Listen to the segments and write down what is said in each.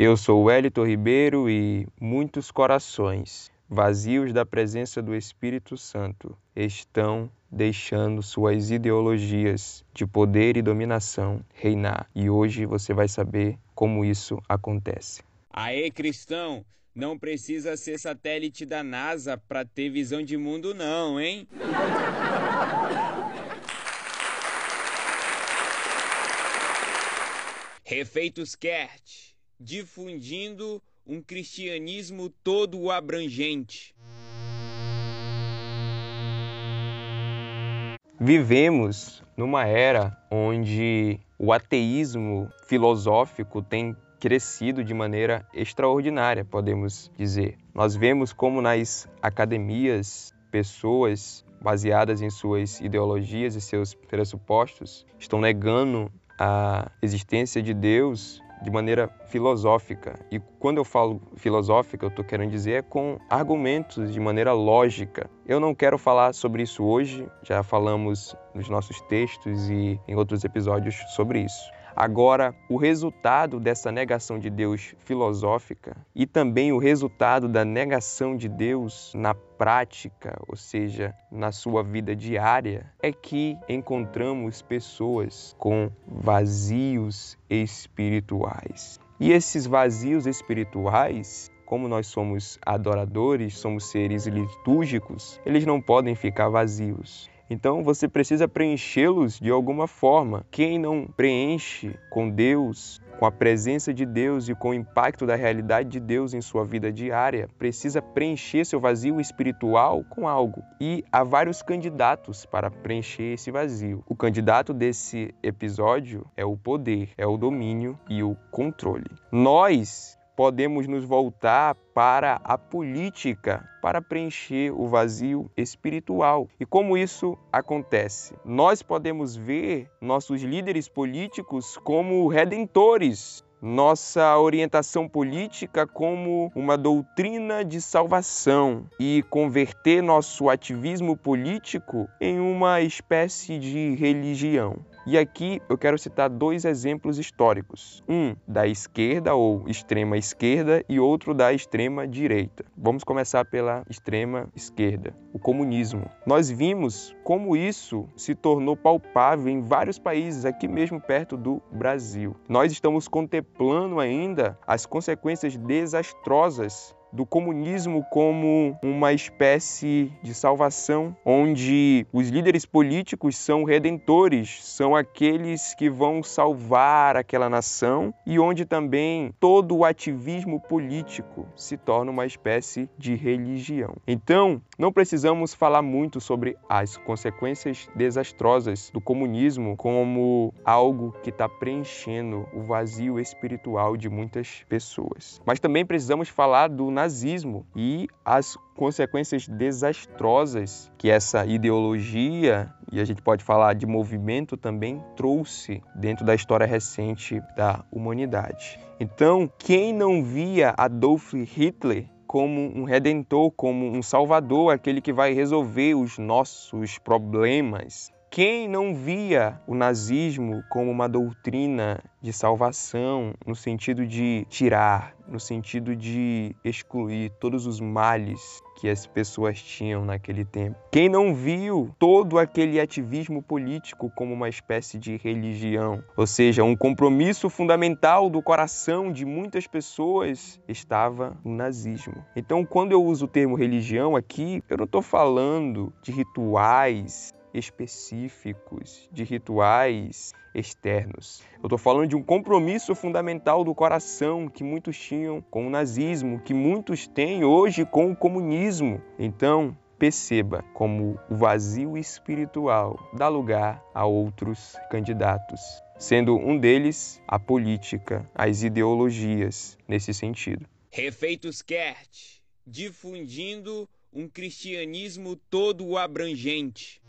Eu sou o Elito Ribeiro e muitos corações vazios da presença do Espírito Santo estão deixando suas ideologias de poder e dominação reinar. E hoje você vai saber como isso acontece. Aê, cristão! Não precisa ser satélite da NASA para ter visão de mundo, não, hein? Refeitos Kert, difundindo um cristianismo todo abrangente. Vivemos numa era onde o ateísmo filosófico tem crescido de maneira extraordinária, podemos dizer. Nós vemos como nas academias pessoas baseadas em suas ideologias e seus pressupostos estão negando a existência de Deus de maneira filosófica. E quando eu falo filosófica, eu estou querendo dizer é com argumentos de maneira lógica. Eu não quero falar sobre isso hoje, já falamos nos nossos textos e em outros episódios sobre isso. Agora, o resultado dessa negação de Deus filosófica e também o resultado da negação de Deus na prática, ou seja, na sua vida diária, é que encontramos pessoas com vazios espirituais. E esses vazios espirituais como nós somos adoradores, somos seres litúrgicos, eles não podem ficar vazios. Então você precisa preenchê-los de alguma forma. Quem não preenche com Deus, com a presença de Deus e com o impacto da realidade de Deus em sua vida diária, precisa preencher seu vazio espiritual com algo. E há vários candidatos para preencher esse vazio. O candidato desse episódio é o poder, é o domínio e o controle. Nós podemos nos voltar para a política para preencher o vazio espiritual. E como isso acontece? Nós podemos ver nossos líderes políticos como redentores nossa orientação política como uma doutrina de salvação e converter nosso ativismo político em uma espécie de religião. E aqui eu quero citar dois exemplos históricos: um da esquerda ou extrema esquerda e outro da extrema direita. Vamos começar pela extrema esquerda, o comunismo. Nós vimos como isso se tornou palpável em vários países, aqui mesmo perto do Brasil. Nós estamos contemplando ainda as consequências desastrosas do comunismo como uma espécie de salvação, onde os líderes políticos são redentores, são aqueles que vão salvar aquela nação e onde também todo o ativismo político se torna uma espécie de religião. Então, não precisamos falar muito sobre as consequências desastrosas do comunismo como algo que está preenchendo o vazio espiritual de muitas pessoas. Mas também precisamos falar do nazismo e as consequências desastrosas que essa ideologia, e a gente pode falar de movimento também, trouxe dentro da história recente da humanidade. Então, quem não via Adolf Hitler como um redentor, como um salvador, aquele que vai resolver os nossos problemas, quem não via o nazismo como uma doutrina de salvação, no sentido de tirar, no sentido de excluir todos os males que as pessoas tinham naquele tempo. Quem não viu todo aquele ativismo político como uma espécie de religião, ou seja, um compromisso fundamental do coração de muitas pessoas estava no nazismo. Então, quando eu uso o termo religião aqui, eu não estou falando de rituais específicos, de rituais externos. Eu estou falando de um compromisso fundamental do coração que muitos tinham com o nazismo, que muitos têm hoje com o comunismo. Então, perceba como o vazio espiritual dá lugar a outros candidatos, sendo um deles a política, as ideologias nesse sentido. Refeitos Kert, difundindo um cristianismo todo abrangente.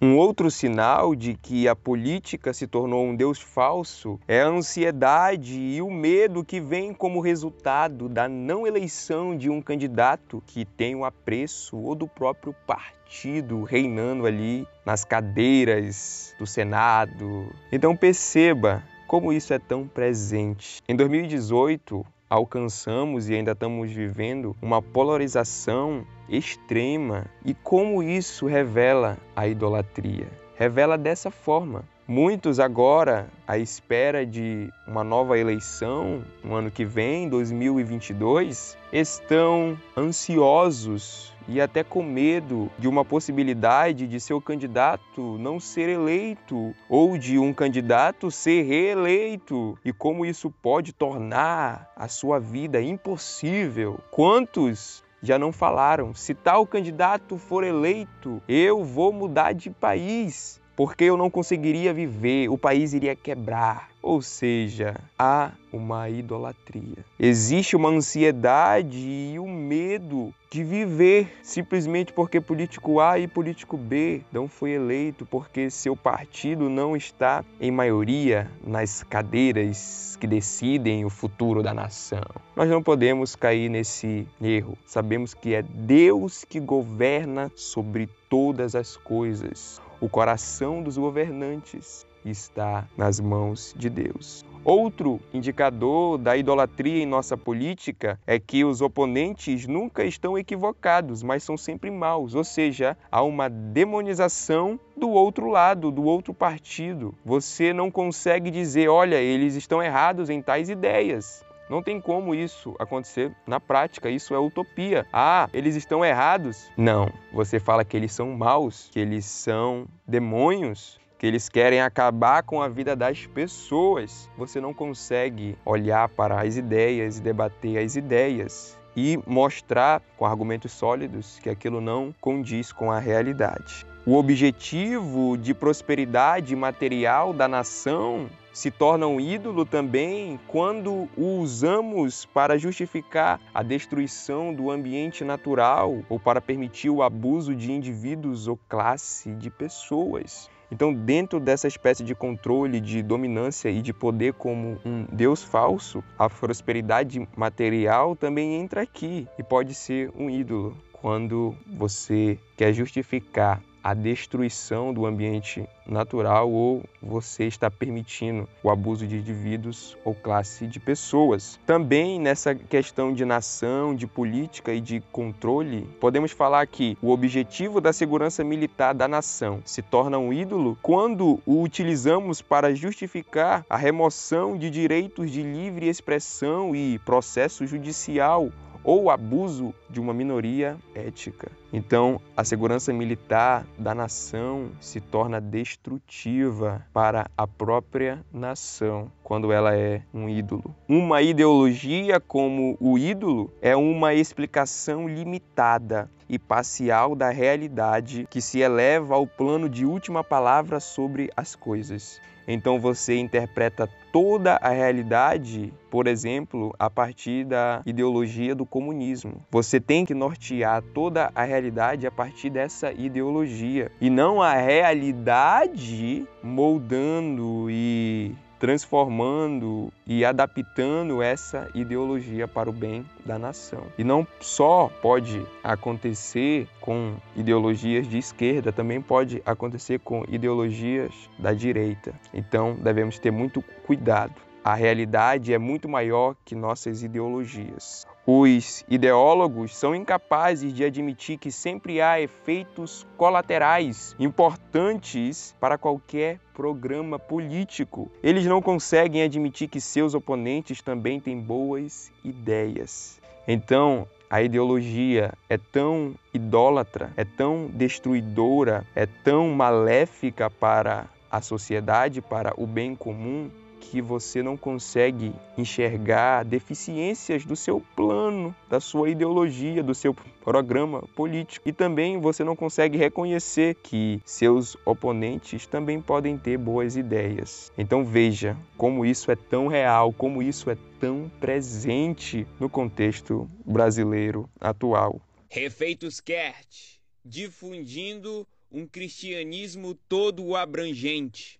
Um outro sinal de que a política se tornou um Deus falso é a ansiedade e o medo que vem como resultado da não eleição de um candidato que tem o apreço ou do próprio partido reinando ali nas cadeiras do Senado. Então perceba como isso é tão presente. Em 2018, alcançamos e ainda estamos vivendo uma polarização extrema. E como isso revela a idolatria? Revela dessa forma. Muitos agora, à espera de uma nova eleição no ano que vem, 2022, estão ansiosos e até com medo de uma possibilidade de seu candidato não ser eleito ou de um candidato ser reeleito e como isso pode tornar a sua vida impossível. Quantos já não falaram: se tal candidato for eleito, eu vou mudar de país, porque eu não conseguiria viver, o país iria quebrar. Ou seja, há uma idolatria. Existe uma ansiedade e um medo de viver simplesmente porque político A e político B não foi eleito, porque seu partido não está em maioria nas cadeiras que decidem o futuro da nação. Nós não podemos cair nesse erro. Sabemos que é Deus que governa sobre todas as coisas. O coração dos governantes está nas mãos de Deus. Outro indicador da idolatria em nossa política é que os oponentes nunca estão equivocados, mas são sempre maus, ou seja, há uma demonização do outro lado, do outro partido. Você não consegue dizer, olha, eles estão errados em tais ideias. Não tem como isso acontecer na prática, isso é utopia. Ah, eles estão errados? Não. Você fala que eles são maus, que eles são demônios, que eles querem acabar com a vida das pessoas. Você não consegue olhar para as ideias e debater as ideias e mostrar com argumentos sólidos que aquilo não condiz com a realidade. O objetivo de prosperidade material da nação se torna um ídolo também quando o usamos para justificar a destruição do ambiente natural ou para permitir o abuso de indivíduos ou classe de pessoas. Então, dentro dessa espécie de controle, de dominância e de poder como um Deus falso, a prosperidade material também entra aqui e pode ser um ídolo quando você quer justificar a destruição do ambiente natural ou você está permitindo o abuso de indivíduos ou classe de pessoas. Também nessa questão de nação, de política e de controle, podemos falar que o objetivo da segurança militar da nação se torna um ídolo quando o utilizamos para justificar a remoção de direitos de livre expressão e processo judicial ou abuso de uma minoria ética. Então, a segurança militar da nação se torna destrutiva para a própria nação quando ela é um ídolo. Uma ideologia como o ídolo é uma explicação limitada e parcial da realidade que se eleva ao plano de última palavra sobre as coisas. Então você interpreta toda a realidade, por exemplo, a partir da ideologia do comunismo. Você tem que nortear toda a realidade a partir dessa ideologia e não a realidade moldando e transformando e adaptando essa ideologia para o bem da nação. E não só pode acontecer com ideologias de esquerda, também pode acontecer com ideologias da direita. Então devemos ter muito cuidado. A realidade é muito maior que nossas ideologias. Os ideólogos são incapazes de admitir que sempre há efeitos colaterais importantes para qualquer programa político. Eles não conseguem admitir que seus oponentes também têm boas ideias. Então, a ideologia é tão idólatra, é tão destruidora, é tão maléfica para a sociedade, para o bem comum, que você não consegue enxergar deficiências do seu plano, da sua ideologia, do seu programa político. E também você não consegue reconhecer que seus oponentes também podem ter boas ideias. Então veja como isso é tão real, como isso é tão presente no contexto brasileiro atual. Refeitos Kert, difundindo um cristianismo todo abrangente.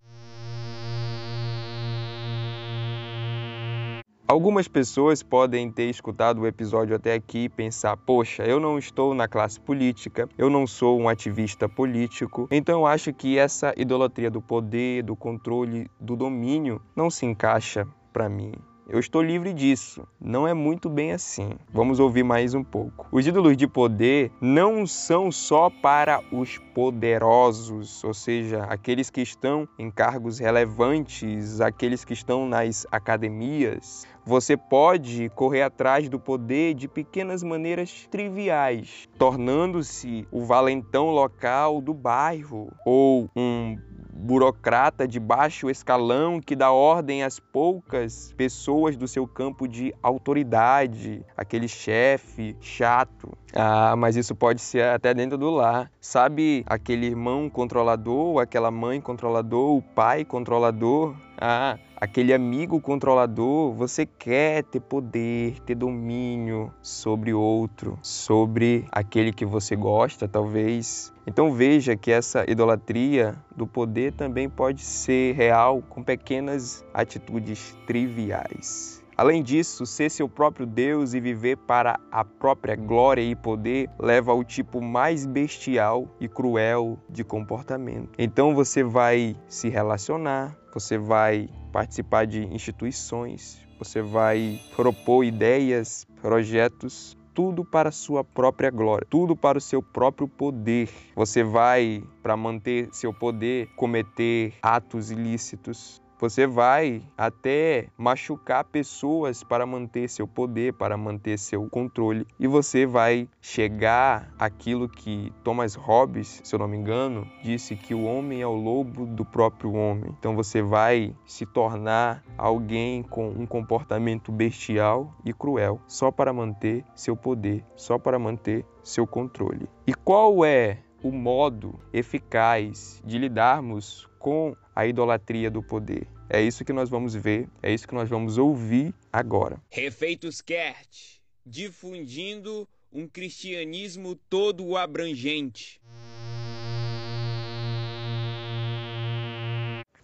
Algumas pessoas podem ter escutado o episódio até aqui e pensar: poxa, eu não estou na classe política, eu não sou um ativista político, então eu acho que essa idolatria do poder, do controle, do domínio não se encaixa para mim. Eu estou livre disso. Não é muito bem assim. Vamos ouvir mais um pouco. Os ídolos de poder não são só para os poderosos, ou seja, aqueles que estão em cargos relevantes, aqueles que estão nas academias. Você pode correr atrás do poder de pequenas maneiras triviais, tornando-se o valentão local do bairro ou um burocrata de baixo escalão que dá ordem às poucas pessoas do seu campo de autoridade, aquele chefe chato. Ah, mas isso pode ser até dentro do lar. Sabe aquele irmão controlador, aquela mãe controlador, o pai controlador? Ah, aquele amigo controlador, você quer ter poder, ter domínio sobre outro, sobre aquele que você gosta, talvez. Então veja que essa idolatria do poder também pode ser real com pequenas atitudes triviais. Além disso, ser seu próprio Deus e viver para a própria glória e poder leva ao tipo mais bestial e cruel de comportamento. Então você vai se relacionar, você vai participar de instituições, você vai propor ideias, projetos tudo para a sua própria glória, tudo para o seu próprio poder. Você vai, para manter seu poder, cometer atos ilícitos, você vai até machucar pessoas para manter seu poder, para manter seu controle. E você vai chegar àquilo que Thomas Hobbes, se eu não me engano, disse que o homem é o lobo do próprio homem. Então você vai se tornar alguém com um comportamento bestial e cruel, só para manter seu poder, só para manter seu controle. E qual é o modo eficaz de lidarmos com a idolatria do poder. É isso que nós vamos ver, é isso que nós vamos ouvir agora. Refeitos Kert, difundindo um cristianismo todo abrangente.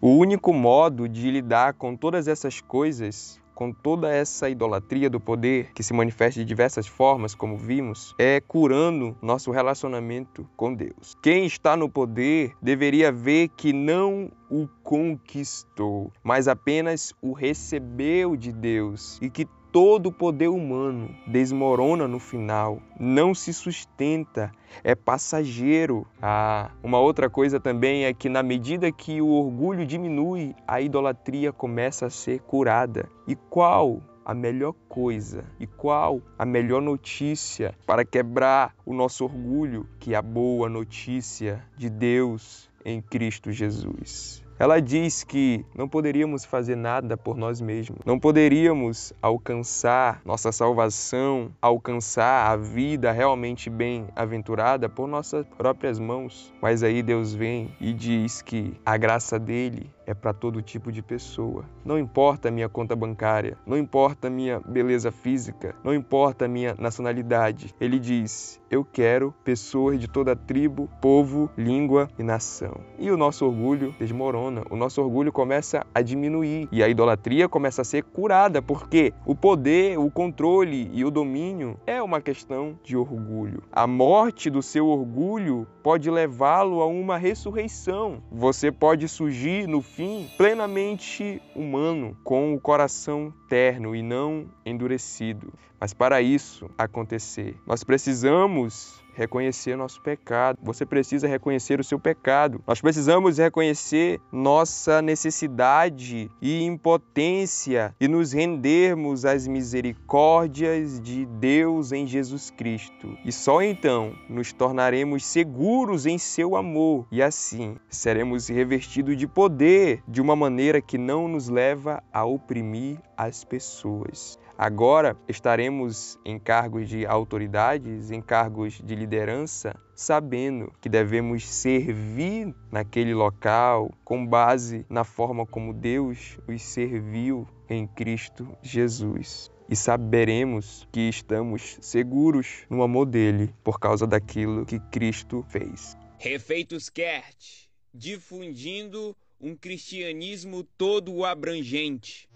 O único modo de lidar com todas essas coisas com toda essa idolatria do poder que se manifesta de diversas formas, como vimos, é curando nosso relacionamento com Deus. Quem está no poder deveria ver que não o conquistou, mas apenas o recebeu de Deus e que todo o poder humano desmorona no final, não se sustenta, é passageiro. Ah, uma outra coisa também é que na medida que o orgulho diminui, a idolatria começa a ser curada. E qual a melhor coisa e qual a melhor notícia para quebrar o nosso orgulho, que é a boa notícia de Deus em Cristo Jesus. Ela diz que não poderíamos fazer nada por nós mesmos, não poderíamos alcançar nossa salvação, alcançar a vida realmente bem-aventurada por nossas próprias mãos. Mas aí Deus vem e diz que a graça dele é para todo tipo de pessoa. Não importa a minha conta bancária, não importa a minha beleza física, não importa a minha nacionalidade. Ele diz: Eu quero pessoas de toda tribo, povo, língua e nação. E o nosso orgulho desmorona, o nosso orgulho começa a diminuir e a idolatria começa a ser curada, porque o poder, o controle e o domínio é uma questão de orgulho. A morte do seu orgulho pode levá-lo a uma ressurreição. Você pode surgir no fim plenamente humano, com o coração terno e não endurecido. Mas para isso acontecer, nós precisamos reconhecer nosso pecado. Você precisa reconhecer o seu pecado. Nós precisamos reconhecer nossa necessidade e impotência e nos rendermos às misericórdias de Deus em Jesus Cristo. E só então nos tornaremos seguros em seu amor e assim seremos revestidos de poder de uma maneira que não nos leva a oprimir as pessoas. Agora estaremos em cargos de autoridades, em cargos de liderança, sabendo que devemos servir naquele local com base na forma como Deus os serviu em Cristo Jesus. E saberemos que estamos seguros no amor dele por causa daquilo que Cristo fez. Refeitos Kert, difundindo um cristianismo todo abrangente.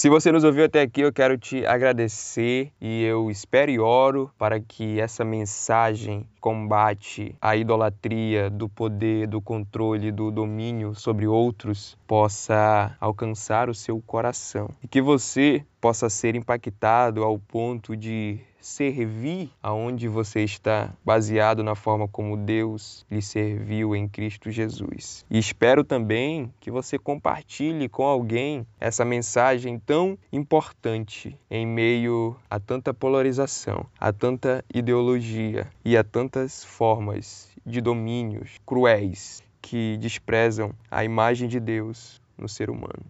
Se você nos ouviu até aqui, eu quero te agradecer e eu espero e oro para que essa mensagem combate a idolatria do poder, do controle, do domínio sobre outros possa alcançar o seu coração e que você possa ser impactado ao ponto de servir aonde você está, baseado na forma como Deus lhe serviu em Cristo Jesus. E espero também que você compartilhe com alguém essa mensagem tão importante em meio a tanta polarização, a tanta ideologia e a tantas formas de domínios cruéis que desprezam a imagem de Deus no ser humano.